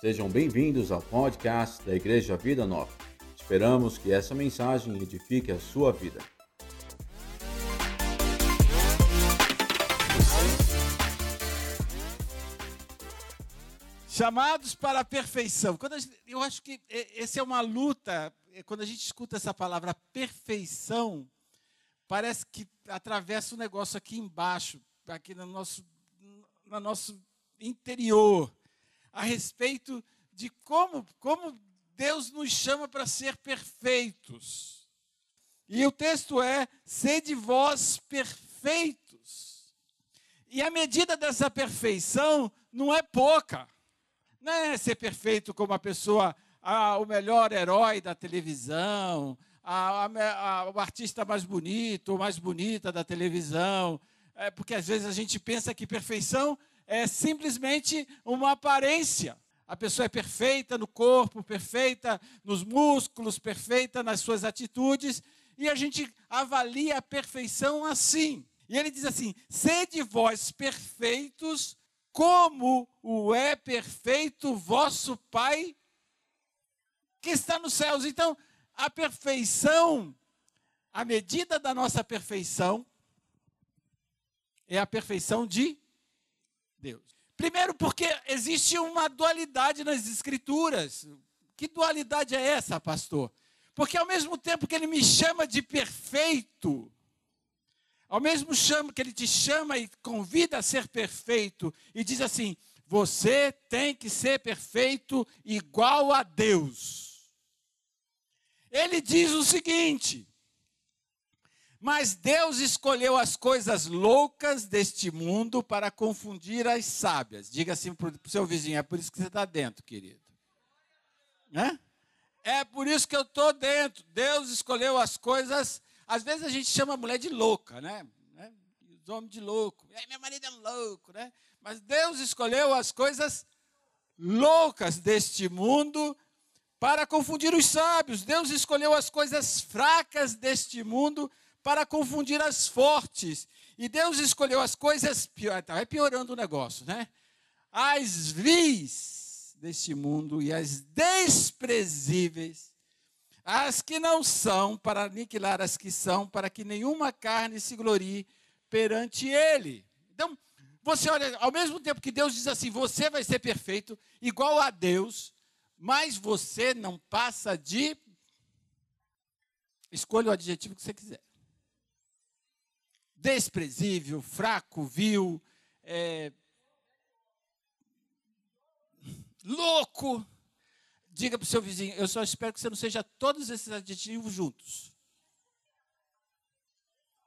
Sejam bem-vindos ao podcast da Igreja Vida Nova. Esperamos que essa mensagem edifique a sua vida. Chamados para a perfeição. Quando gente, eu acho que essa é uma luta. É, quando a gente escuta essa palavra perfeição, parece que atravessa um negócio aqui embaixo, aqui no nosso, no nosso interior a respeito de como, como Deus nos chama para ser perfeitos. E o texto é: sede vós perfeitos. E a medida dessa perfeição não é pouca. Não é ser perfeito como a pessoa, a, o melhor herói da televisão, a, a, o artista mais bonito ou mais bonita da televisão. É, porque às vezes a gente pensa que perfeição é simplesmente uma aparência. A pessoa é perfeita no corpo, perfeita nos músculos, perfeita nas suas atitudes, e a gente avalia a perfeição assim. E ele diz assim: sede vós perfeitos, como o é perfeito vosso Pai que está nos céus. Então, a perfeição, a medida da nossa perfeição, é a perfeição de Deus. Primeiro, porque existe uma dualidade nas Escrituras. Que dualidade é essa, pastor? Porque ao mesmo tempo que ele me chama de perfeito, ao mesmo tempo que ele te chama e convida a ser perfeito, e diz assim: você tem que ser perfeito igual a Deus. Ele diz o seguinte: mas Deus escolheu as coisas loucas deste mundo para confundir as sábias. Diga assim para o seu vizinho: é por isso que você está dentro, querido. Né? É por isso que eu estou dentro. Deus escolheu as coisas. Às vezes a gente chama a mulher de louca, né? né? Os homens de louco. É, meu marido é louco, né? Mas Deus escolheu as coisas loucas deste mundo para confundir os sábios. Deus escolheu as coisas fracas deste mundo confundir as fortes. E Deus escolheu as coisas piores. Tá, vai piorando o negócio, né? As vis deste mundo e as desprezíveis, as que não são, para aniquilar as que são, para que nenhuma carne se glorie perante Ele. Então, você olha, ao mesmo tempo que Deus diz assim: você vai ser perfeito, igual a Deus, mas você não passa de. Escolha o adjetivo que você quiser desprezível, fraco, vil, é, louco. Diga para o seu vizinho, eu só espero que você não seja todos esses adjetivos juntos.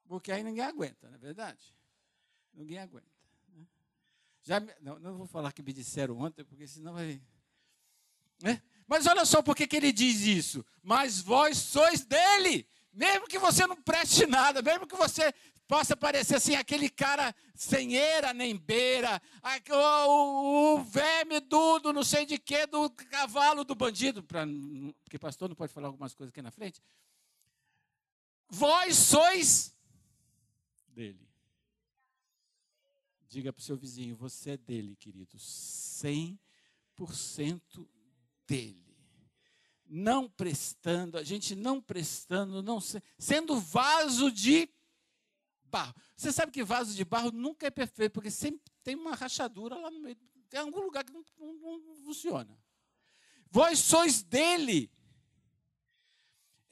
Porque aí ninguém aguenta, não é verdade? Ninguém aguenta. Né? Já, não, não vou falar que me disseram ontem, porque senão vai. Né? Mas olha só por que ele diz isso. Mas vós sois dele. Mesmo que você não preste nada, mesmo que você possa parecer assim, aquele cara sem eira nem beira, o, o verme do, não sei de quê, do cavalo do bandido, pra, porque pastor não pode falar algumas coisas aqui na frente. Vós sois dele. Diga para o seu vizinho, você é dele, querido, 100% dele não prestando, a gente não prestando, não sendo vaso de barro. Você sabe que vaso de barro nunca é perfeito, porque sempre tem uma rachadura lá no meio, tem algum lugar que não, não, não funciona. Vós sois dele.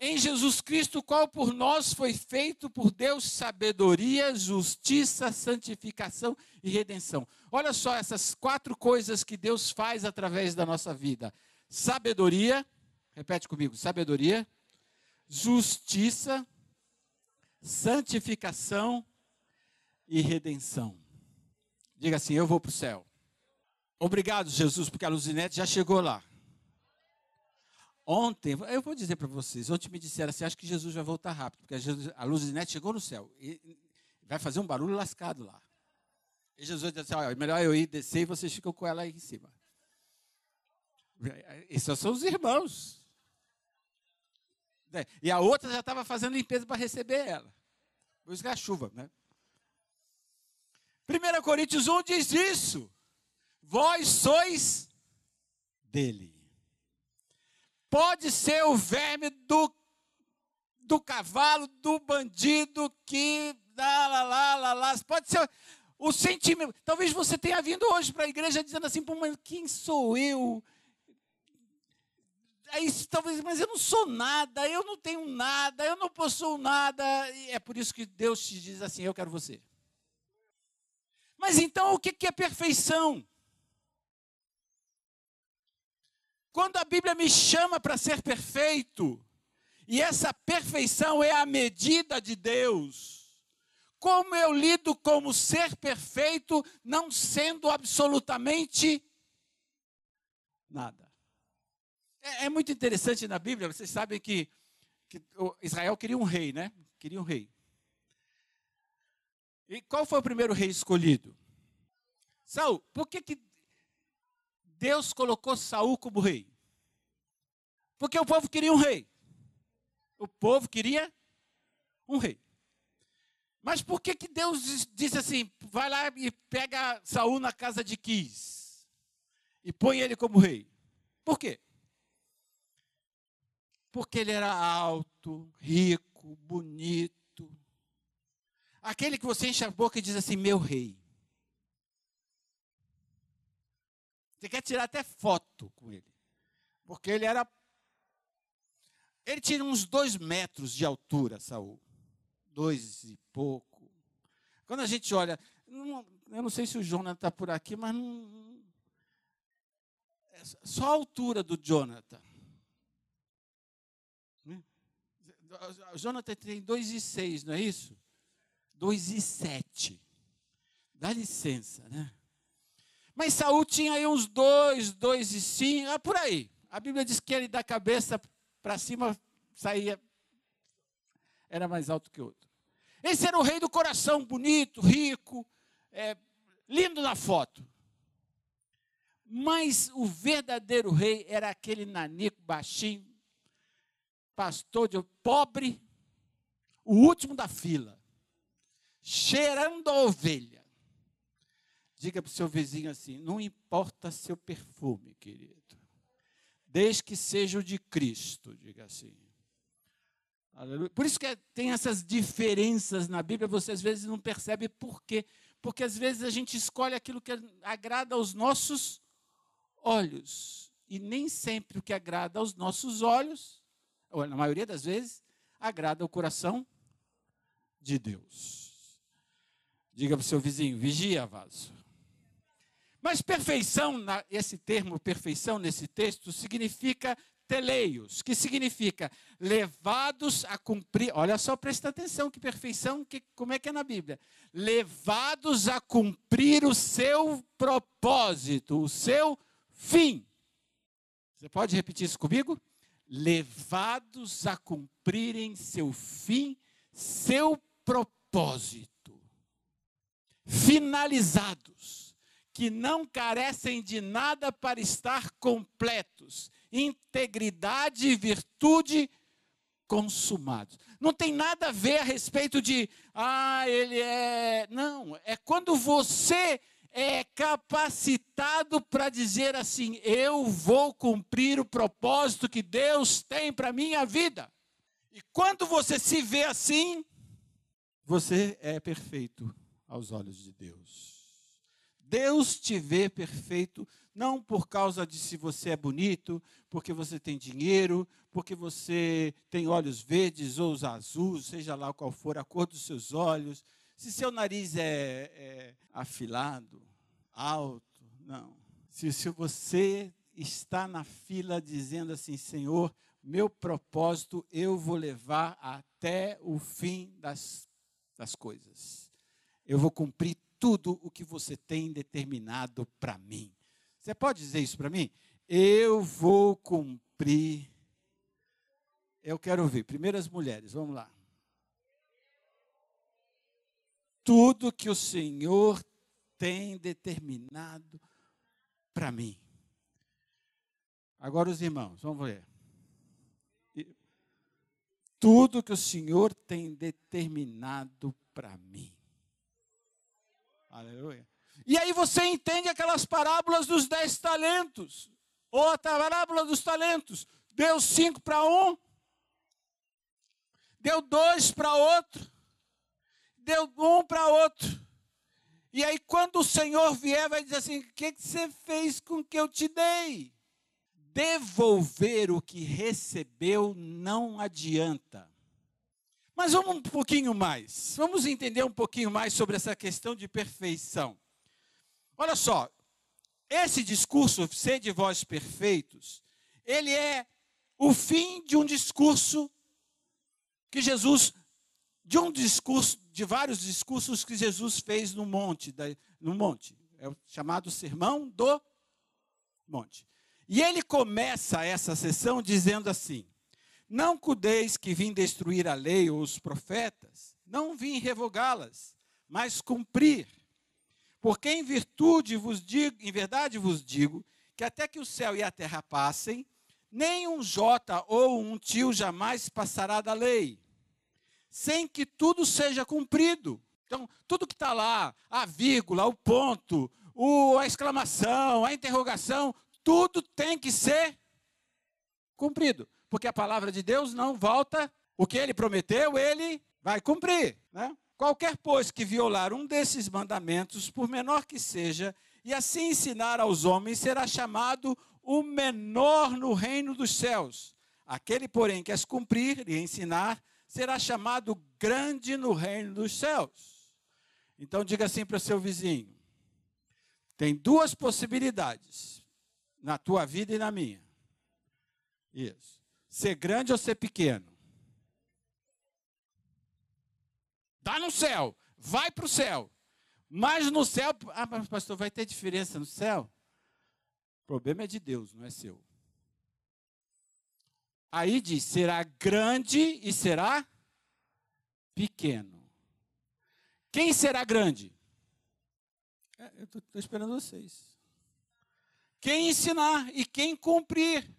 Em Jesus Cristo, qual por nós foi feito por Deus sabedoria, justiça, santificação e redenção. Olha só essas quatro coisas que Deus faz através da nossa vida: sabedoria, Repete comigo: sabedoria, justiça, santificação e redenção. Diga assim: Eu vou para o céu. Obrigado, Jesus, porque a Luzinete já chegou lá. Ontem, eu vou dizer para vocês, ontem me disseram assim, acho que Jesus vai voltar rápido, porque a Luzinete chegou no céu e vai fazer um barulho lascado lá. E Jesus disse assim, melhor eu ir descer e vocês ficam com ela aí em cima. Esses são os irmãos. É, e a outra já estava fazendo limpeza para receber ela. Por é a chuva, né? 1 Coríntios 1 diz isso. Vós sois dele. Pode ser o verme do, do cavalo, do bandido que. Lá, lá, lá, lá, lá. Pode ser o sentimento. Talvez você tenha vindo hoje para a igreja dizendo assim, mas quem sou eu? Aí, talvez, mas eu não sou nada, eu não tenho nada, eu não possuo nada. E é por isso que Deus te diz assim: eu quero você. Mas então o que é perfeição? Quando a Bíblia me chama para ser perfeito, e essa perfeição é a medida de Deus, como eu lido como ser perfeito, não sendo absolutamente nada? É, é muito interessante na Bíblia, vocês sabem que, que Israel queria um rei, né? Queria um rei. E qual foi o primeiro rei escolhido? Saul. Por que, que Deus colocou Saul como rei? Porque o povo queria um rei. O povo queria um rei. Mas por que, que Deus disse assim: vai lá e pega Saul na casa de Quis e põe ele como rei? Por quê? Porque ele era alto, rico, bonito Aquele que você enche a boca e diz assim: meu rei. Você quer tirar até foto com ele. Porque ele era. Ele tinha uns dois metros de altura, Saul. Dois e pouco. Quando a gente olha. eu não sei se o Jonathan está por aqui, mas não. É só a altura do Jonathan. Né? O Jonathan tem dois e seis, não é isso? 2 e 7. Dá licença, né? Mas Saul tinha aí uns 2, 2 e 5, ah, por aí. A Bíblia diz que ele da cabeça para cima saía, era mais alto que o outro. Esse era o rei do coração, bonito, rico, é, lindo na foto. Mas o verdadeiro rei era aquele nanico baixinho, pastor de pobre, o último da fila cheirando a ovelha. Diga para o seu vizinho assim: não importa seu perfume, querido, desde que seja o de Cristo, diga assim. Aleluia. Por isso que tem essas diferenças na Bíblia, você às vezes não percebe por quê. Porque às vezes a gente escolhe aquilo que agrada aos nossos olhos. E nem sempre o que agrada aos nossos olhos, ou na maioria das vezes, agrada ao coração de Deus. Diga para o seu vizinho, vigia, vaso. Mas perfeição, esse termo perfeição nesse texto, significa teleios, que significa levados a cumprir. Olha só, presta atenção que perfeição, que, como é que é na Bíblia? Levados a cumprir o seu propósito, o seu fim. Você pode repetir isso comigo? Levados a cumprirem seu fim, seu propósito finalizados, que não carecem de nada para estar completos, integridade e virtude consumados. Não tem nada a ver a respeito de, ah, ele é. Não, é quando você é capacitado para dizer assim: eu vou cumprir o propósito que Deus tem para minha vida. E quando você se vê assim, você é perfeito aos olhos de Deus. Deus te vê perfeito, não por causa de se você é bonito, porque você tem dinheiro, porque você tem olhos verdes ou azuis, seja lá qual for a cor dos seus olhos, se seu nariz é, é afilado, alto, não. Se, se você está na fila dizendo assim, Senhor, meu propósito eu vou levar até o fim das, das coisas eu vou cumprir tudo o que você tem determinado para mim. Você pode dizer isso para mim? Eu vou cumprir. Eu quero ouvir. Primeiras mulheres, vamos lá. Tudo que o Senhor tem determinado para mim. Agora os irmãos, vamos ver. Tudo que o Senhor tem determinado para mim. Aleluia. E aí você entende aquelas parábolas dos dez talentos. Ou a parábola dos talentos. Deu cinco para um, deu dois para outro, deu um para outro. E aí, quando o Senhor vier, vai dizer assim: O que, que você fez com o que eu te dei? Devolver o que recebeu não adianta. Mas vamos um pouquinho mais. Vamos entender um pouquinho mais sobre essa questão de perfeição. Olha só, esse discurso, ser de vós perfeitos, ele é o fim de um discurso que Jesus, de um discurso, de vários discursos que Jesus fez no monte, no monte, é o chamado Sermão do Monte. E ele começa essa sessão dizendo assim: Não cuideis que vim destruir a lei ou os profetas, não vim revogá-las, mas cumprir. Porque em virtude vos digo, em verdade vos digo, que até que o céu e a terra passem, nem um jota ou um tio jamais passará da lei, sem que tudo seja cumprido. Então, tudo que está lá, a vírgula, o ponto, o, a exclamação, a interrogação, tudo tem que ser cumprido. Porque a palavra de Deus não volta, o que ele prometeu, ele vai cumprir. Né? Qualquer, pois, que violar um desses mandamentos, por menor que seja, e assim ensinar aos homens, será chamado o menor no reino dos céus. Aquele, porém, que as cumprir e ensinar, será chamado grande no reino dos céus. Então, diga assim para seu vizinho: tem duas possibilidades na tua vida e na minha. Isso. Ser grande ou ser pequeno. Está no céu, vai para o céu. Mas no céu, ah, pastor, vai ter diferença no céu? O problema é de Deus, não é seu. Aí diz: será grande e será pequeno. Quem será grande? É, eu estou esperando vocês. Quem ensinar e quem cumprir.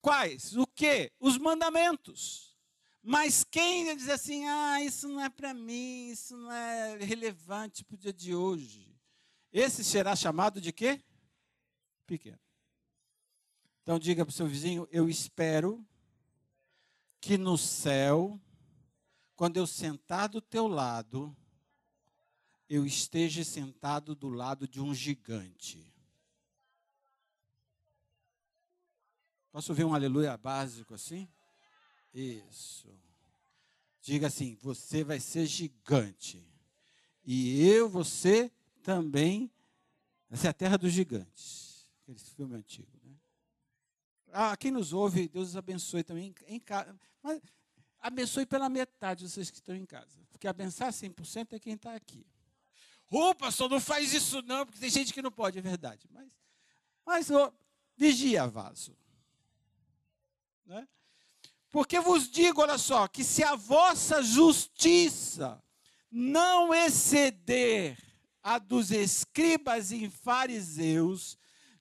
Quais? O que? Os mandamentos. Mas quem diz assim, ah, isso não é para mim, isso não é relevante para o dia de hoje. Esse será chamado de quê? Pequeno. Então diga para o seu vizinho, eu espero que no céu, quando eu sentar do teu lado, eu esteja sentado do lado de um gigante. Posso ver um aleluia básico assim? Isso. Diga assim: você vai ser gigante. E eu, você também. Essa é a terra dos gigantes. Aquele filme antigo. Ah, quem nos ouve, Deus abençoe também em casa. Mas abençoe pela metade vocês que estão em casa. Porque abençoar 100% é quem está aqui. Ô, oh, pastor, não faz isso não, porque tem gente que não pode, é verdade. Mas, mas vigia vaso. Né? Porque vos digo, olha só, que se a vossa justiça não exceder a dos escribas e fariseus,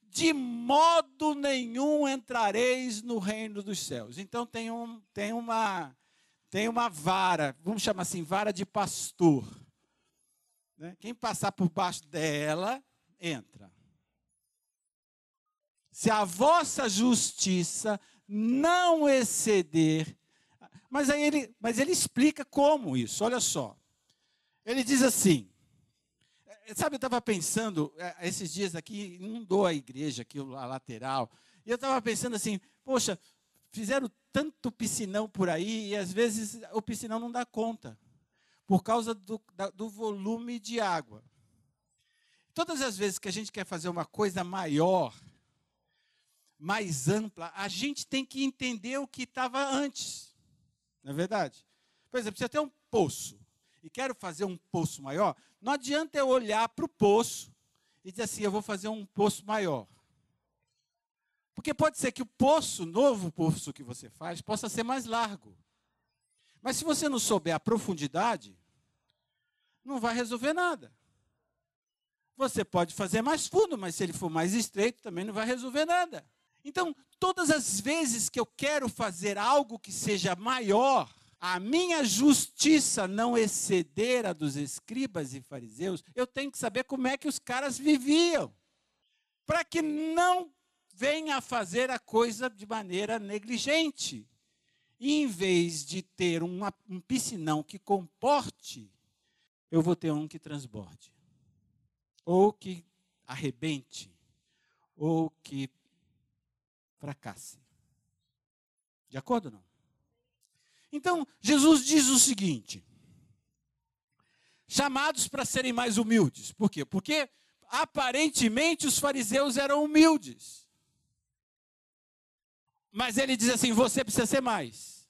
de modo nenhum entrareis no reino dos céus. Então tem, um, tem, uma, tem uma vara, vamos chamar assim, vara de pastor. Né? Quem passar por baixo dela, entra. Se a vossa justiça não exceder. Mas aí ele, mas ele explica como isso, olha só. Ele diz assim, sabe, eu estava pensando, é, esses dias aqui, inundou a igreja, aqui, a lateral, e eu estava pensando assim, poxa, fizeram tanto piscinão por aí, e às vezes o piscinão não dá conta, por causa do, do volume de água. Todas as vezes que a gente quer fazer uma coisa maior, mais ampla, a gente tem que entender o que estava antes. Não é verdade? Por exemplo, se eu tenho um poço e quero fazer um poço maior, não adianta eu olhar para o poço e dizer assim, eu vou fazer um poço maior. Porque pode ser que o poço, novo poço que você faz, possa ser mais largo. Mas se você não souber a profundidade, não vai resolver nada. Você pode fazer mais fundo, mas se ele for mais estreito, também não vai resolver nada. Então, todas as vezes que eu quero fazer algo que seja maior, a minha justiça não exceder a dos escribas e fariseus, eu tenho que saber como é que os caras viviam. para que não venha a fazer a coisa de maneira negligente. E em vez de ter uma, um piscinão que comporte, eu vou ter um que transborde. Ou que arrebente. Ou que fracasse. De acordo ou não? Então, Jesus diz o seguinte: chamados para serem mais humildes. Por quê? Porque aparentemente os fariseus eram humildes. Mas ele diz assim: você precisa ser mais.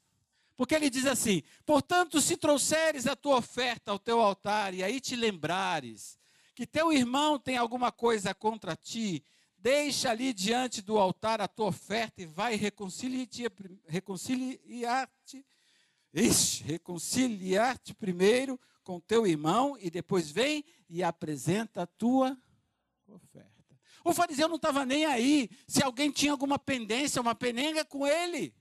Porque ele diz assim: portanto, se trouxeres a tua oferta ao teu altar e aí te lembrares que teu irmão tem alguma coisa contra ti, deixa ali diante do altar a tua oferta e vai reconciliar-te reconciliar-te primeiro com teu irmão e depois vem e apresenta a tua oferta. O fariseu não estava nem aí se alguém tinha alguma pendência, uma penenga com ele.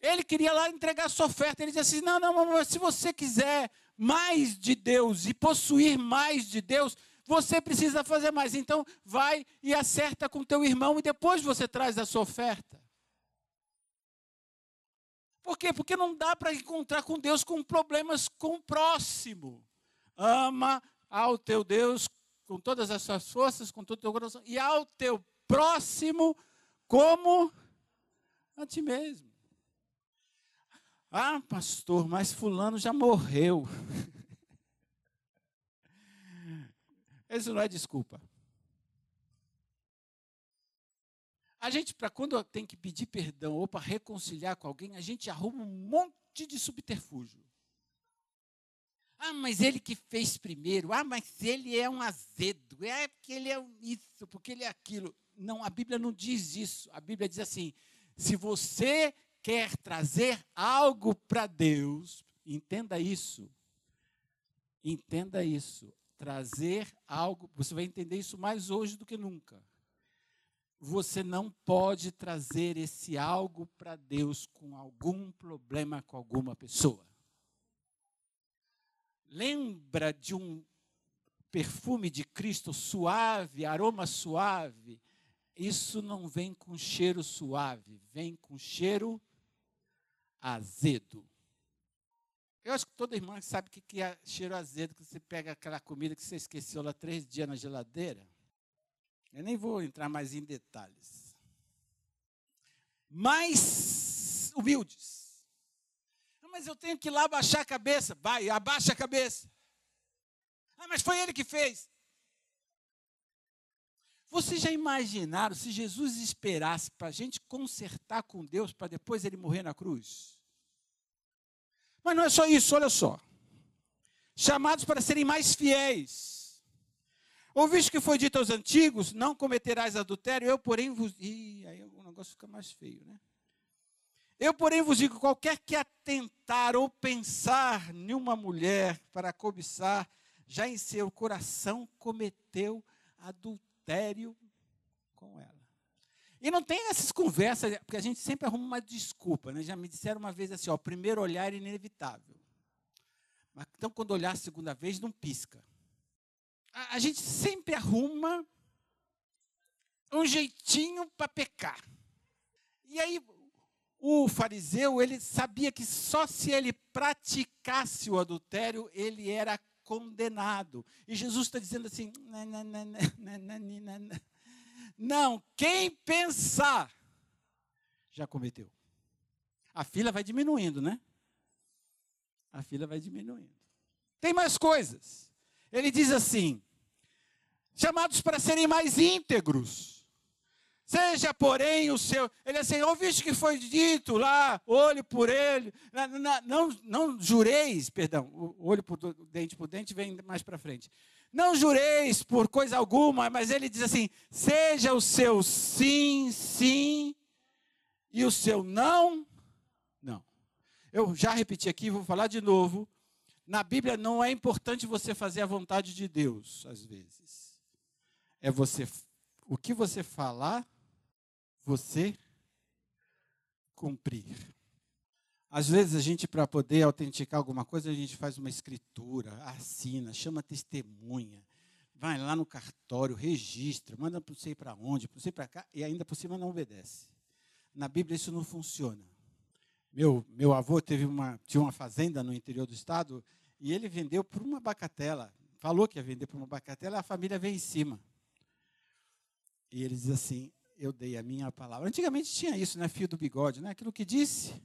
Ele queria lá entregar sua oferta. Ele dizia assim: não, não, mas se você quiser mais de Deus e possuir mais de Deus, você precisa fazer mais. Então, vai e acerta com teu irmão e depois você traz a sua oferta. Por quê? Porque não dá para encontrar com Deus com problemas com o próximo. Ama ao teu Deus com todas as suas forças, com todo o teu coração, e ao teu próximo como a ti mesmo. Ah, pastor, mas fulano já morreu. Isso não é desculpa. A gente, para quando tem que pedir perdão ou para reconciliar com alguém, a gente arruma um monte de subterfúgio. Ah, mas ele que fez primeiro. Ah, mas ele é um azedo. É porque ele é isso, porque ele é aquilo. Não, a Bíblia não diz isso. A Bíblia diz assim: se você quer trazer algo para Deus, entenda isso. Entenda isso. Trazer algo, você vai entender isso mais hoje do que nunca. Você não pode trazer esse algo para Deus com algum problema com alguma pessoa lembra de um perfume de Cristo suave, aroma suave, isso não vem com cheiro suave, vem com cheiro azedo. Eu acho que toda irmã sabe o que é cheiro azedo, que você pega aquela comida que você esqueceu lá três dias na geladeira. Eu nem vou entrar mais em detalhes. Mais humildes mas eu tenho que ir lá abaixar a cabeça. Vai, abaixa a cabeça. Ah, mas foi ele que fez. Vocês já imaginaram se Jesus esperasse para a gente consertar com Deus para depois ele morrer na cruz? Mas não é só isso, olha só. Chamados para serem mais fiéis. Ouviste que foi dito aos antigos: não cometerás adultério, eu, porém, vos. Ih, aí o negócio fica mais feio, né? Eu, porém, vos digo: qualquer que atentar ou pensar em uma mulher para cobiçar, já em seu coração cometeu adultério com ela. E não tem essas conversas, porque a gente sempre arruma uma desculpa, né? Já me disseram uma vez assim: ó, primeiro olhar é inevitável. Mas, então, quando olhar a segunda vez, não pisca. A, a gente sempre arruma um jeitinho para pecar. E aí, o fariseu, ele sabia que só se ele praticasse o adultério, ele era condenado. E Jesus está dizendo assim: não, quem pensar já cometeu. A fila vai diminuindo, né? A fila vai diminuindo. Tem mais coisas. Ele diz assim: chamados para serem mais íntegros. Seja, porém, o seu. Ele é assim, ouviste que foi dito lá, olho por ele. Não, não, não jureis, perdão, olho por dente por dente vem mais para frente. Não jureis por coisa alguma, mas ele diz assim: seja o seu sim, sim, e o seu não, não. Eu já repeti aqui, vou falar de novo. Na Bíblia não é importante você fazer a vontade de Deus, às vezes. É você o que você falar você cumprir. Às vezes a gente, para poder autenticar alguma coisa, a gente faz uma escritura, assina, chama testemunha, vai lá no cartório, registra, manda para sei para onde, para sei para cá, e ainda por cima não obedece. Na Bíblia isso não funciona. Meu, meu avô teve uma, tinha uma fazenda no interior do estado e ele vendeu por uma bacatela. Falou que ia vender por uma bacatela, a família veio em cima. E ele diz assim: Eu dei a minha palavra. Antigamente tinha isso, né? Fio do bigode, né? Aquilo que disse.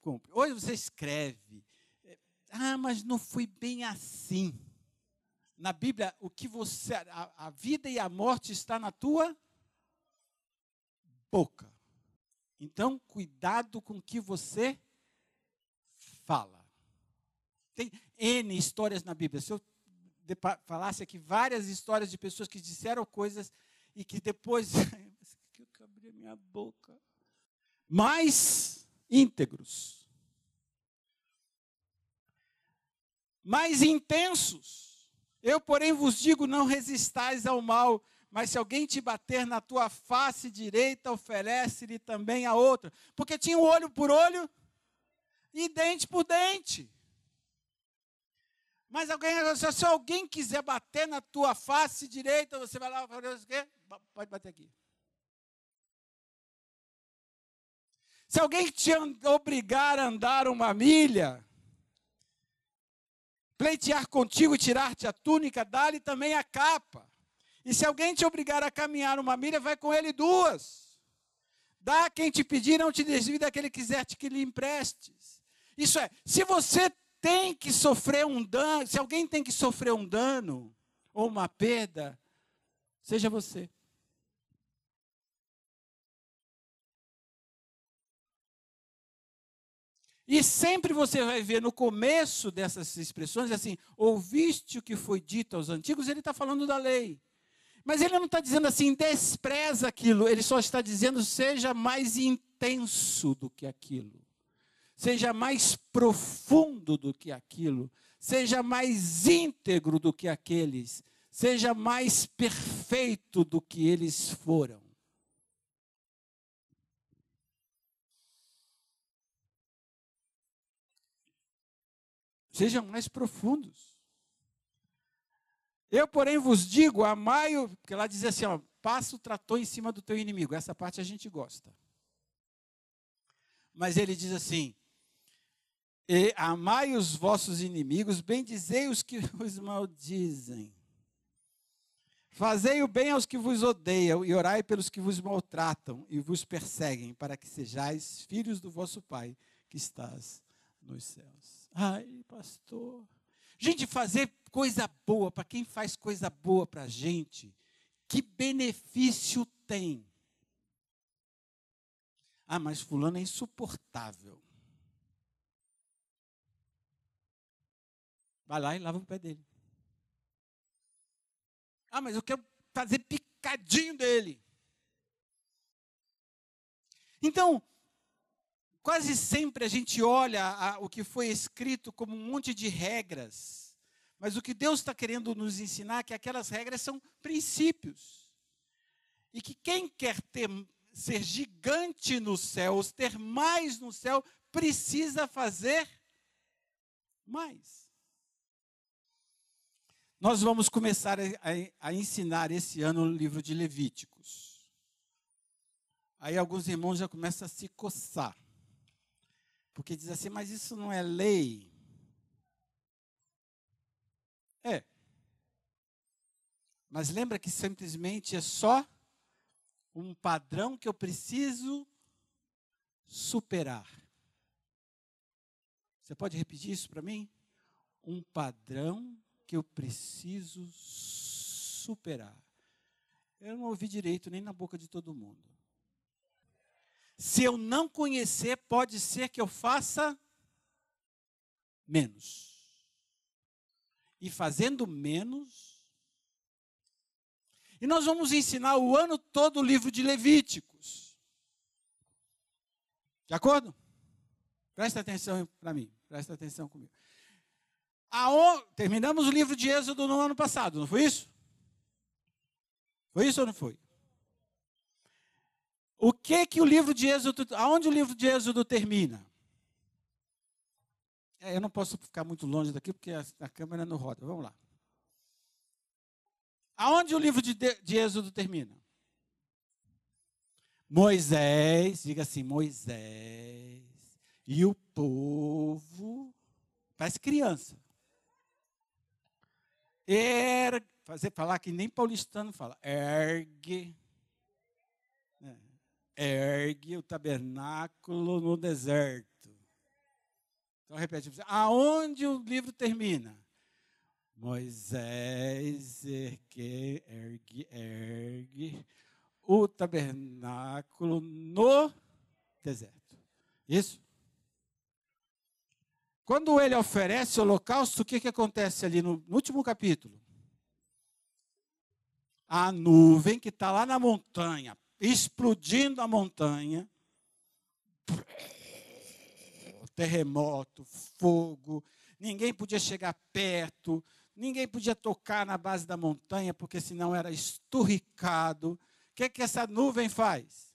Cumpre. Hoje você escreve. Ah, mas não foi bem assim. Na Bíblia, o que você. A, a vida e a morte está na tua boca. Então, cuidado com o que você fala. Tem N histórias na Bíblia. Se eu falasse aqui várias histórias de pessoas que disseram coisas e que depois. eu abri a minha boca. Mais íntegros. Mais intensos. Eu, porém, vos digo: não resistais ao mal mas se alguém te bater na tua face direita, oferece-lhe também a outra. Porque tinha um olho por olho e dente por dente. Mas alguém, se alguém quiser bater na tua face direita, você vai lá e fala o quê? Pode bater aqui. Se alguém te obrigar a andar uma milha, pleitear contigo e tirar-te a túnica, dá-lhe também a capa. E se alguém te obrigar a caminhar uma milha, vai com ele duas. Dá quem te pedir, não te desvie daquele que quiser te que lhe emprestes. Isso é, se você tem que sofrer um dano, se alguém tem que sofrer um dano ou uma perda, seja você. E sempre você vai ver no começo dessas expressões assim: ouviste o que foi dito aos antigos, ele está falando da lei. Mas ele não está dizendo assim, despreza aquilo, ele só está dizendo, seja mais intenso do que aquilo, seja mais profundo do que aquilo, seja mais íntegro do que aqueles, seja mais perfeito do que eles foram. Sejam mais profundos. Eu, porém, vos digo, amai, o porque lá diz assim, ó, passa o trator em cima do teu inimigo. Essa parte a gente gosta. Mas ele diz assim, amai os vossos inimigos, bendizei os que vos maldizem. Fazei o bem aos que vos odeiam e orai pelos que vos maltratam e vos perseguem, para que sejais filhos do vosso Pai que estás nos céus. Ai, pastor. Gente, fazer coisa boa, para quem faz coisa boa para a gente, que benefício tem? Ah, mas fulano é insuportável. Vai lá e lava o pé dele. Ah, mas eu quero fazer picadinho dele. Então, quase sempre a gente olha a, o que foi escrito como um monte de regras mas o que Deus está querendo nos ensinar é que aquelas regras são princípios. E que quem quer ter, ser gigante nos céus, ter mais no céu, precisa fazer mais. Nós vamos começar a, ensinar esse ano o livro de Levíticos. Aí alguns irmãos já começam a se coçar. Porque diz assim, mas isso não é lei. É. Mas lembra que simplesmente é só um padrão que eu preciso superar. Você pode repetir isso para mim? Um padrão que eu preciso superar. Eu não ouvi direito nem na boca de todo mundo. Se eu não conhecer, pode ser que eu faça menos e fazendo menos. E nós vamos ensinar o ano todo o livro de Levíticos. De acordo? Presta atenção para mim, presta atenção comigo. Aon... Terminamos o livro de Êxodo no ano passado, não foi isso? Foi isso ou não foi? O que que o livro de Êxodo, aonde o livro de Êxodo termina? É, eu não posso ficar muito longe daqui porque a, a câmera não roda. Vamos lá. Aonde o livro de, de Êxodo termina? Moisés, diga assim, Moisés e o povo, parece criança. Er, fazer falar que nem paulistano fala, ergue, né, ergue o tabernáculo no deserto. Então repete, aonde o livro termina? Moisés ergue, ergue, ergue o tabernáculo no deserto. Isso? Quando ele oferece o holocausto, o que, que acontece ali no, no último capítulo? A nuvem que está lá na montanha, explodindo a montanha, terremoto, fogo, ninguém podia chegar perto, Ninguém podia tocar na base da montanha, porque senão era esturricado. O que, que essa nuvem faz?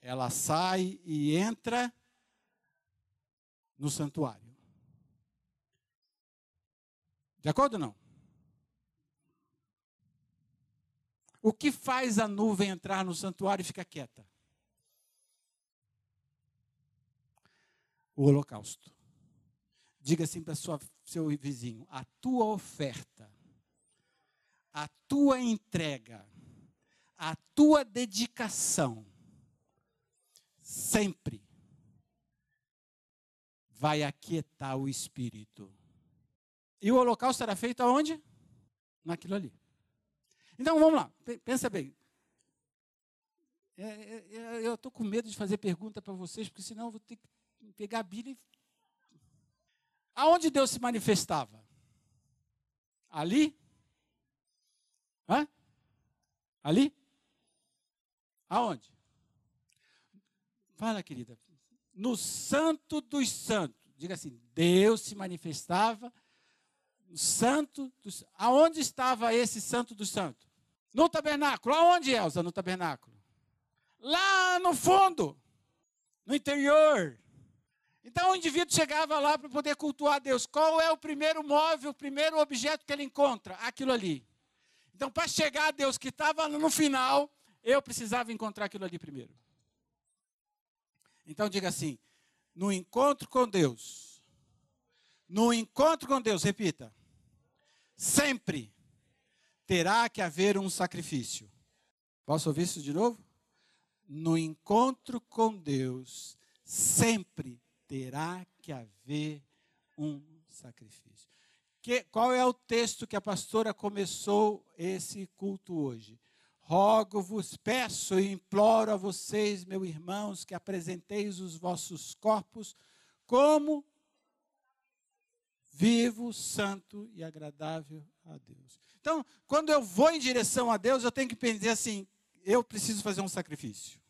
Ela sai e entra no santuário. De acordo ou não? O que faz a nuvem entrar no santuário e ficar quieta? O holocausto. Diga assim para seu vizinho, a tua oferta, a tua entrega, a tua dedicação, sempre vai aquietar o espírito. E o holocausto será feito aonde? Naquilo ali. Então vamos lá, pensa bem. É, é, é eu estou com medo de fazer pergunta para vocês, porque senão eu vou ter que pegar a Bíblia e Aonde Deus se manifestava? Ali? Hã? Ali? Aonde? Fala, querida. No Santo dos Santos. Diga assim: Deus se manifestava no Santo dos Aonde estava esse Santo dos Santos? No tabernáculo. Aonde, Elza, no tabernáculo? Lá no fundo, no interior. Então o indivíduo chegava lá para poder cultuar Deus. Qual é o primeiro móvel, o primeiro objeto que ele encontra? Aquilo ali. Então, para chegar a Deus que estava no final, eu precisava encontrar aquilo ali primeiro. Então diga assim: no encontro com Deus, no encontro com Deus, repita, sempre terá que haver um sacrifício. Posso ouvir isso de novo? No encontro com Deus, sempre terá que haver um sacrifício. Que, qual é o texto que a pastora começou esse culto hoje? Rogo-vos, peço e imploro a vocês, meus irmãos, que apresenteis os vossos corpos como vivo, santo e agradável a Deus. Então, quando eu vou em direção a Deus, eu tenho que pensar assim: eu preciso fazer um sacrifício.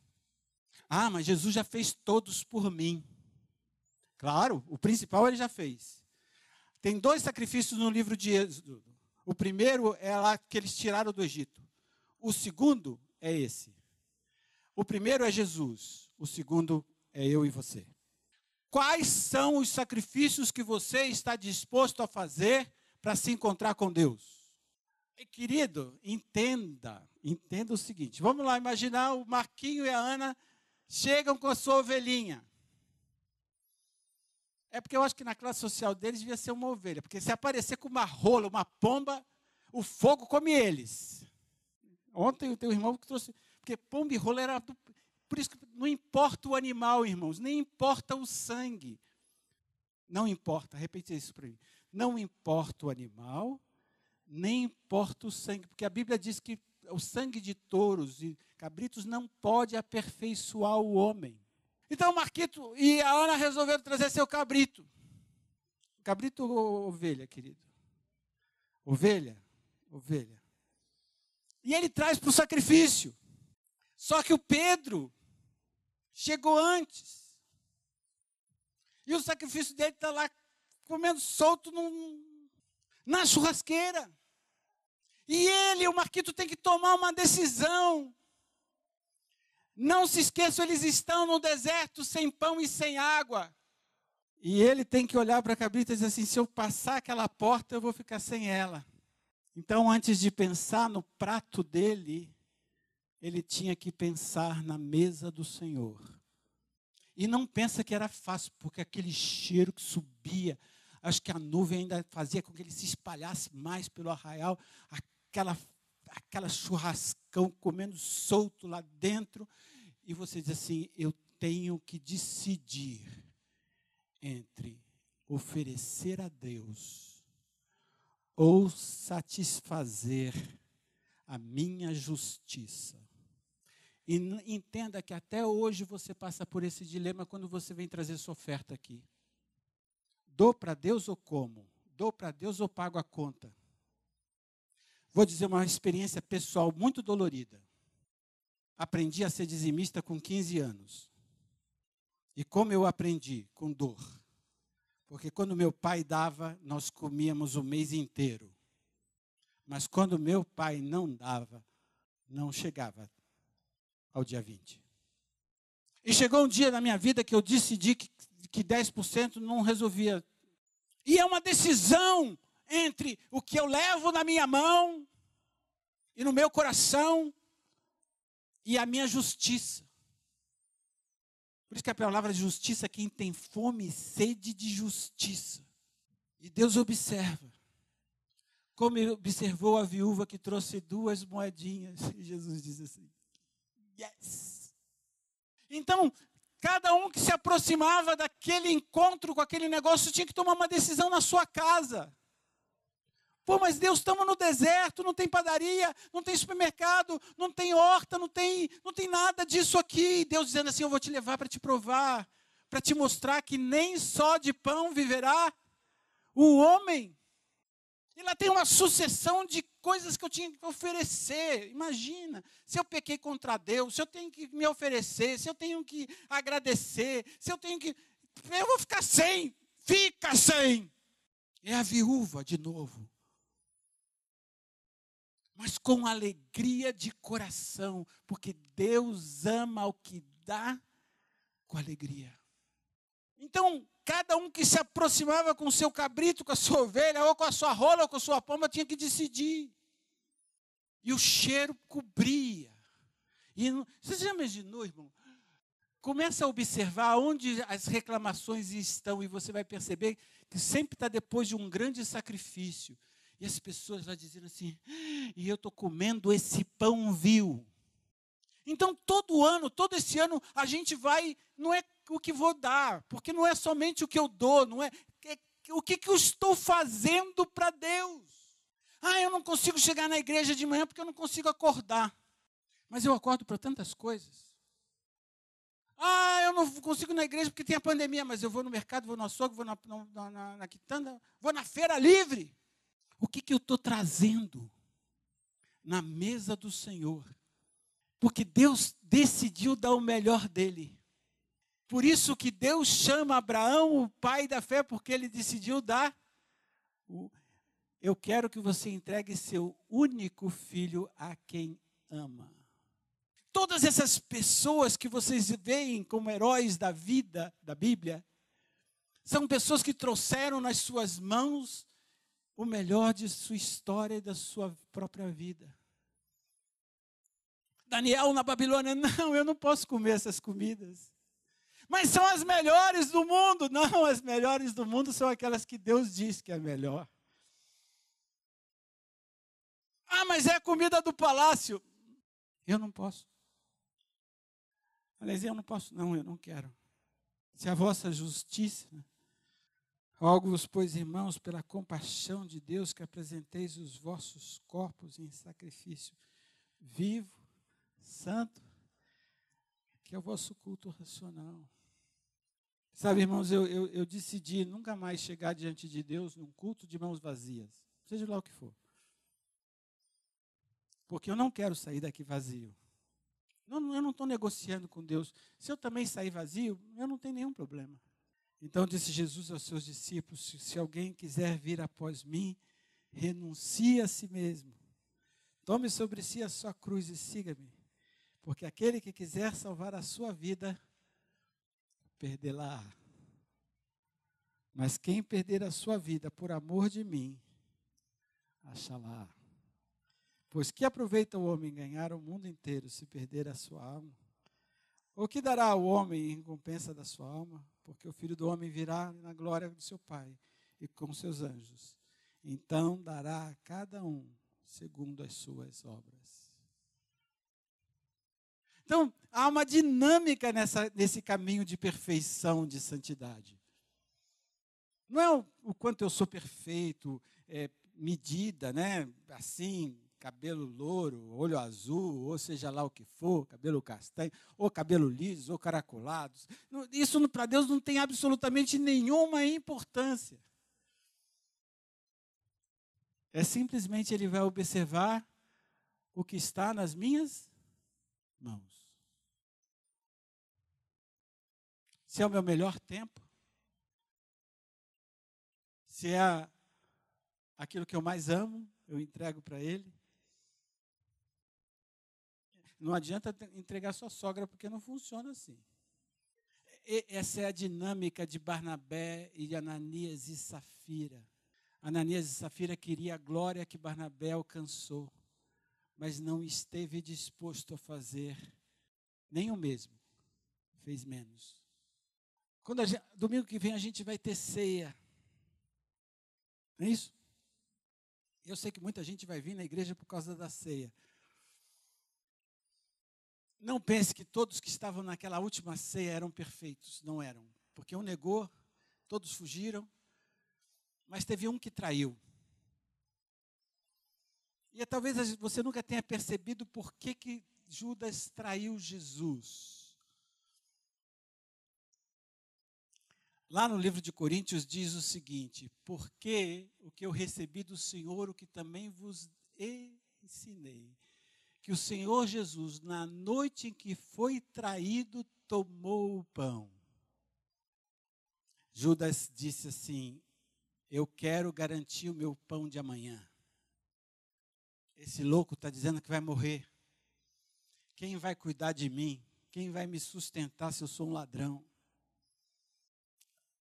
Ah, mas Jesus já fez todos por mim. Claro, o principal ele já fez. Tem dois sacrifícios no livro de Êxodo. O primeiro é lá que eles tiraram do Egito. O segundo é esse. O primeiro é Jesus. O segundo é eu e você. Quais são os sacrifícios que você está disposto a fazer para se encontrar com Deus? E, querido, entenda, entenda o seguinte. Vamos lá imaginar o Marquinho e a Ana chegam com a sua ovelhinha. É porque eu acho que na classe social deles devia ser uma ovelha. Porque se aparecer com uma rola, uma pomba, o fogo come eles. Ontem o teu irmão que trouxe. Porque pomba e rola era. Por isso que não importa o animal, irmãos, nem importa o sangue. Não importa, repete isso para mim. Não importa o animal, nem importa o sangue. Porque a Bíblia diz que o sangue de touros e cabritos não pode aperfeiçoar o homem. Então Marquito e a Ana resolveram trazer seu cabrito. Cabrito ou ovelha, querido? Ovelha? Ovelha. E ele traz para o sacrifício. Só que o Pedro chegou antes. E o sacrifício dele está lá comendo solto num, na churrasqueira. E ele, o Marquito, tem que tomar uma decisão. Não se esqueçam, eles estão no deserto sem pão e sem água. E ele tem que olhar para a cabrita e dizer assim: se eu passar aquela porta, eu vou ficar sem ela. Então, antes de pensar no prato dele, ele tinha que pensar na mesa do Senhor. E não pensa que era fácil, porque aquele cheiro que subia, acho que a nuvem ainda fazia com que ele se espalhasse mais pelo arraial, aquela, aquela churrascão comendo solto lá dentro, e você diz assim: eu tenho que decidir entre oferecer a Deus ou satisfazer a minha justiça. E entenda que até hoje você passa por esse dilema quando você vem trazer sua oferta aqui. Dou para Deus ou como? Dou para Deus ou pago a conta? Vou dizer uma experiência pessoal muito dolorida. Aprendi a ser dizimista com 15 anos. E como eu aprendi? Com dor. Porque quando meu pai dava, nós comíamos o mês inteiro. Mas quando meu pai não dava, não chegava ao dia 20. E chegou um dia na minha vida que eu decidi que, que 10% não resolvia. E é uma decisão entre o que eu levo na minha mão e no meu coração e a minha justiça. Por isso que a palavra justiça, quem tem fome e sede de justiça. E Deus observa. Como observou a viúva que trouxe duas moedinhas. E Jesus diz assim: Yes. Então, cada um que se aproximava daquele encontro com aquele negócio tinha que tomar uma decisão na sua casa. Pô, mas Deus, estamos no deserto, não tem padaria, não tem supermercado, não tem horta, não tem, não tem nada disso aqui. Deus dizendo assim: Eu vou te levar para te provar, para te mostrar que nem só de pão viverá o homem. E lá tem uma sucessão de coisas que eu tinha que oferecer. Imagina, se eu pequei contra Deus, se eu tenho que me oferecer, se eu tenho que agradecer, se eu tenho que. Eu vou ficar sem. Fica sem. É a viúva de novo. Mas com alegria de coração, porque Deus ama o que dá com alegria. Então, cada um que se aproximava com o seu cabrito, com a sua ovelha, ou com a sua rola, ou com a sua pomba, tinha que decidir. E o cheiro cobria. E você já imaginou, irmão? Começa a observar onde as reclamações estão e você vai perceber que sempre está depois de um grande sacrifício. E as pessoas vão dizendo assim: e eu estou comendo esse pão vil. Então, todo ano, todo esse ano, a gente vai, não é o que vou dar, porque não é somente o que eu dou, não é, é o que, que eu estou fazendo para Deus. Ah, eu não consigo chegar na igreja de manhã porque eu não consigo acordar. Mas eu acordo para tantas coisas. Ah, eu não consigo ir na igreja porque tem a pandemia, mas eu vou no mercado, vou no açougue, vou na, na, na, na quitanda, vou na feira livre. O que, que eu estou trazendo na mesa do Senhor? Porque Deus decidiu dar o melhor dele. Por isso que Deus chama Abraão o pai da fé, porque ele decidiu dar. Eu quero que você entregue seu único filho a quem ama. Todas essas pessoas que vocês veem como heróis da vida da Bíblia, são pessoas que trouxeram nas suas mãos o melhor de sua história e da sua própria vida. Daniel na Babilônia, não, eu não posso comer essas comidas mas são as melhores do mundo. Não, as melhores do mundo são aquelas que Deus diz que é melhor. Ah, mas é a comida do palácio. Eu não posso. Aliás, eu não posso, não, eu não quero. Se a vossa justiça, rogo-vos, pois, irmãos, pela compaixão de Deus, que apresenteis os vossos corpos em sacrifício vivo, santo, que é o vosso culto racional. Sabe, irmãos, eu, eu, eu decidi nunca mais chegar diante de Deus num culto de mãos vazias, seja lá o que for. Porque eu não quero sair daqui vazio. Não, eu não estou negociando com Deus. Se eu também sair vazio, eu não tenho nenhum problema. Então disse Jesus aos seus discípulos: se alguém quiser vir após mim, renuncie a si mesmo. Tome sobre si a sua cruz e siga-me. Porque aquele que quiser salvar a sua vida, perdê-la. Mas quem perder a sua vida por amor de mim, achará. Pois que aproveita o homem ganhar o mundo inteiro se perder a sua alma? Ou que dará ao homem em recompensa da sua alma? Porque o filho do homem virá na glória do seu Pai e com seus anjos. Então dará a cada um segundo as suas obras. Então, há uma dinâmica nessa, nesse caminho de perfeição, de santidade. Não é o, o quanto eu sou perfeito, é, medida, né? Assim, cabelo louro, olho azul, ou seja lá o que for, cabelo castanho, ou cabelo liso, ou caracolados. Isso para Deus não tem absolutamente nenhuma importância. É simplesmente ele vai observar o que está nas minhas mãos. Se é o meu melhor tempo, se é aquilo que eu mais amo, eu entrego para ele. Não adianta entregar sua sogra, porque não funciona assim. E, essa é a dinâmica de Barnabé e Ananias e Safira. Ananias e Safira queria a glória que Barnabé alcançou, mas não esteve disposto a fazer nem o mesmo, fez menos. Quando gente, domingo que vem a gente vai ter ceia, não é isso? Eu sei que muita gente vai vir na igreja por causa da ceia. Não pense que todos que estavam naquela última ceia eram perfeitos, não eram, porque um negou, todos fugiram, mas teve um que traiu. E talvez você nunca tenha percebido por que, que Judas traiu Jesus. Lá no livro de Coríntios diz o seguinte: Porque o que eu recebi do Senhor, o que também vos ensinei, que o Senhor Jesus, na noite em que foi traído, tomou o pão. Judas disse assim: eu quero garantir o meu pão de amanhã. Esse louco está dizendo que vai morrer. Quem vai cuidar de mim? Quem vai me sustentar se eu sou um ladrão?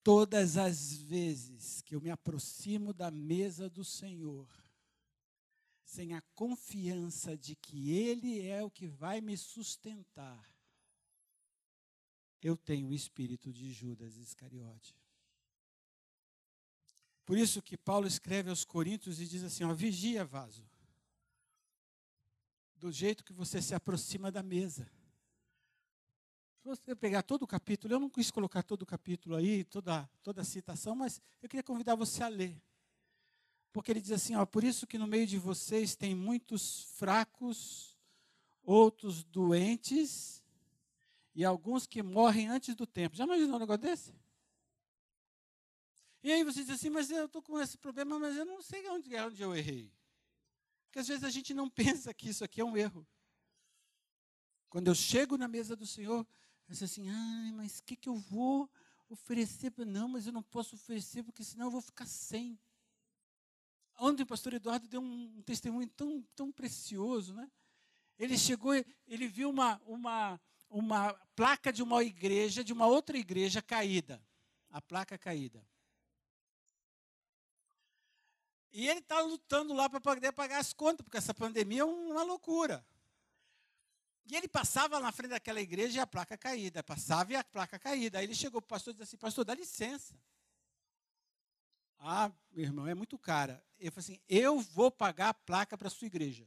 Todas as vezes que eu me aproximo da mesa do Senhor, sem a confiança de que Ele é o que vai me sustentar, eu tenho o espírito de Judas Iscariote. Por isso que Paulo escreve aos Coríntios e diz assim: ó, vigia, vaso. Do jeito que você se aproxima da mesa. Se você pegar todo o capítulo, eu não quis colocar todo o capítulo aí, toda, toda a citação, mas eu queria convidar você a ler. Porque ele diz assim: ó, por isso que no meio de vocês tem muitos fracos, outros doentes e alguns que morrem antes do tempo. Já imaginou um negócio desse? E aí você diz assim, mas eu estou com esse problema, mas eu não sei onde é onde eu errei. Porque às vezes a gente não pensa que isso aqui é um erro. Quando eu chego na mesa do Senhor, eu digo assim, ai, mas o que, que eu vou oferecer? Não, mas eu não posso oferecer, porque senão eu vou ficar sem. Ontem o pastor Eduardo deu um, testemunho tão, tão precioso, né? Ele chegou, ele viu uma, uma, uma placa de uma igreja, de uma outra igreja caída. A placa caída. E ele está lutando lá para poder pagar as contas, porque essa pandemia é uma loucura. E ele passava na frente daquela igreja e a placa caída. Passava e a placa caída. Aí ele chegou para o pastor e disse assim: Pastor, dá licença. Ah, meu irmão, é muito cara. Ele falou assim: Eu vou pagar a placa para a sua igreja.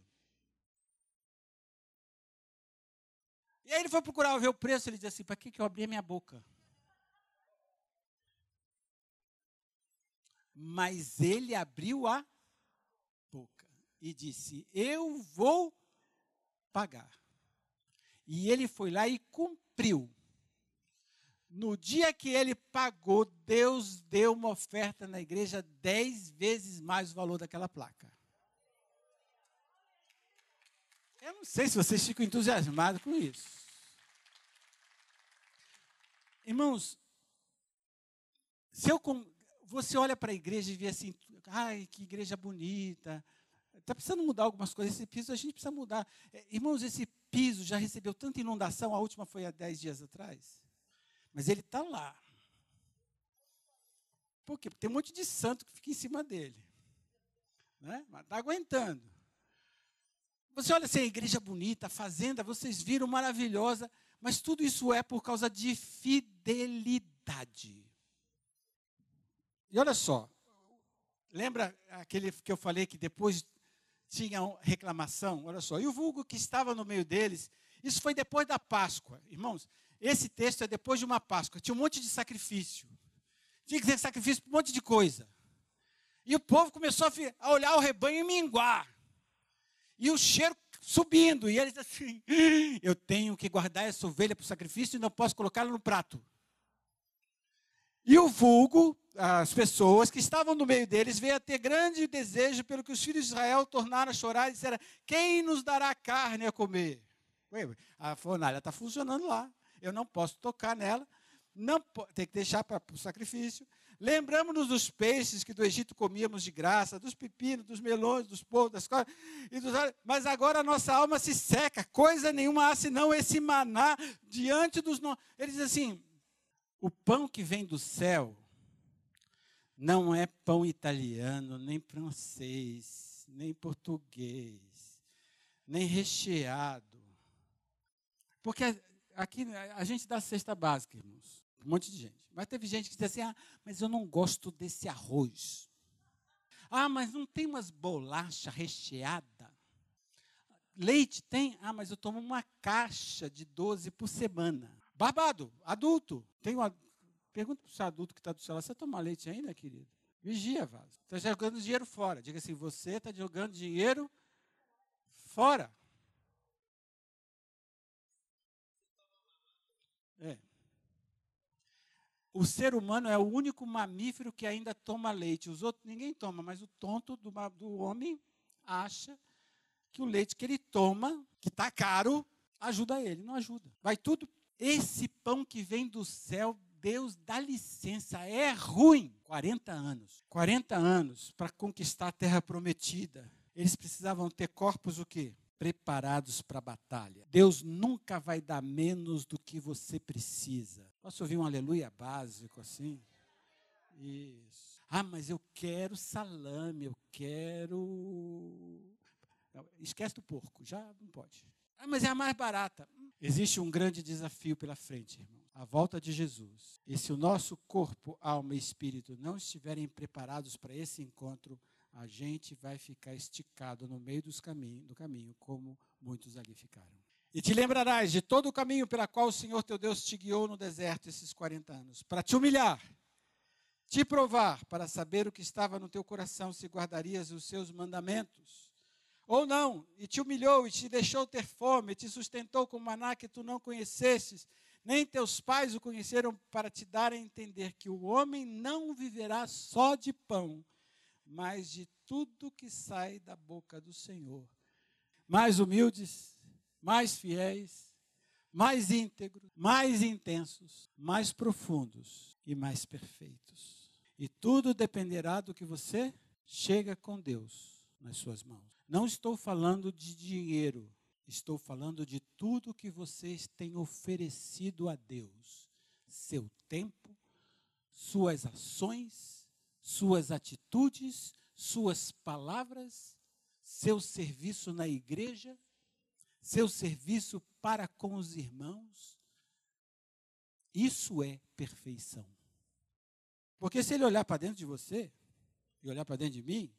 E aí ele foi procurar ver o preço. Ele disse assim: Para que, que eu abri a minha boca? Mas ele abriu a boca e disse: Eu vou pagar. E ele foi lá e cumpriu. No dia que ele pagou, Deus deu uma oferta na igreja dez vezes mais o valor daquela placa. Eu não sei se vocês ficam entusiasmados com isso. Irmãos, se eu, você olha para a igreja e vê assim, ai, que igreja bonita. Está precisando mudar algumas coisas. Esse piso a gente precisa mudar. É, irmãos, esse piso já recebeu tanta inundação, a última foi há dez dias atrás. Mas ele está lá. Por quê? Porque tem um monte de santo que fica em cima dele. Né? Mas está aguentando. Você olha assim, a igreja bonita, a fazenda, vocês viram maravilhosa, mas tudo isso é por causa de fidelidade. E olha só, lembra aquele que eu falei que depois tinha reclamação? Olha só, e o vulgo que estava no meio deles, isso foi depois da Páscoa. Irmãos, esse texto é depois de uma Páscoa. Tinha um monte de sacrifício. Tinha que ter sacrifício para um monte de coisa. E o povo começou a olhar o rebanho e minguar. E o cheiro subindo. E eles assim: eu tenho que guardar essa ovelha para o sacrifício e não posso colocá-la no prato. E o vulgo, as pessoas que estavam no meio deles, veio a ter grande desejo pelo que os filhos de Israel tornaram a chorar e disseram: Quem nos dará carne a comer? A fornalha está funcionando lá eu não posso tocar nela, não tem que deixar para o sacrifício. Lembramos-nos dos peixes que do Egito comíamos de graça, dos pepinos, dos melões, dos povos, das coisas. Dos... Mas agora a nossa alma se seca, coisa nenhuma há senão esse maná diante dos. Ele diz assim: o pão que vem do céu não é pão italiano, nem francês, nem português, nem recheado. Porque aqui a gente dá cesta básica, irmãos. Um monte de gente. Mas teve gente que disse assim: ah, mas eu não gosto desse arroz. Ah, mas não tem umas bolachas recheada. Leite tem? Ah, mas eu tomo uma caixa de 12 por semana. Barbado, adulto. Tem uma... Pergunta para o seu adulto que está do seu lado: você toma leite ainda, querido? Vigia, vaso. Está jogando dinheiro fora. Diga assim: você está jogando dinheiro fora. É. O ser humano é o único mamífero que ainda toma leite. Os outros ninguém toma, mas o tonto do, do homem acha que o leite que ele toma, que está caro, ajuda ele. Não ajuda. Vai tudo. Esse pão que vem do céu, Deus dá licença, é ruim. 40 anos. 40 anos para conquistar a terra prometida. Eles precisavam ter corpos o quê? Preparados para a batalha. Deus nunca vai dar menos do que você precisa. Posso ouvir um aleluia básico assim? Isso. Ah, mas eu quero salame, eu quero. esquece do porco, já não pode. Ah, mas é a mais barata. Existe um grande desafio pela frente, irmão. A volta de Jesus. E se o nosso corpo, alma e espírito não estiverem preparados para esse encontro, a gente vai ficar esticado no meio dos caminho, do caminho, como muitos ali ficaram. E te lembrarás de todo o caminho pela qual o Senhor teu Deus te guiou no deserto esses 40 anos, para te humilhar, te provar, para saber o que estava no teu coração, se guardarias os seus mandamentos. Ou não, e te humilhou e te deixou ter fome, e te sustentou com maná que tu não conhecesses, nem teus pais o conheceram, para te dar a entender que o homem não viverá só de pão, mas de tudo que sai da boca do Senhor. Mais humildes, mais fiéis, mais íntegros, mais intensos, mais profundos e mais perfeitos. E tudo dependerá do que você chega com Deus nas suas mãos. Não estou falando de dinheiro, estou falando de tudo que vocês têm oferecido a Deus. Seu tempo, suas ações, suas atitudes, suas palavras, seu serviço na igreja, seu serviço para com os irmãos. Isso é perfeição. Porque se ele olhar para dentro de você, e olhar para dentro de mim,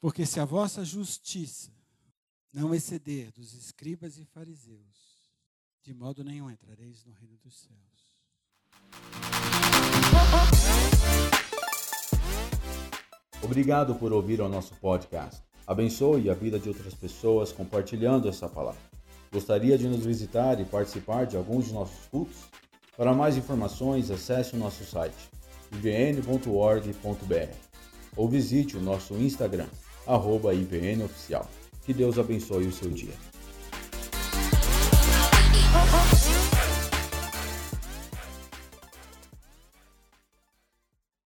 porque se a vossa justiça não exceder dos escribas e fariseus, de modo nenhum entrareis no reino dos céus. Obrigado por ouvir o nosso podcast. Abençoe a vida de outras pessoas compartilhando essa palavra. Gostaria de nos visitar e participar de alguns de nossos cultos? Para mais informações, acesse o nosso site ibn.org.br ou visite o nosso Instagram, arroba IBNOficial. Que Deus abençoe o seu dia.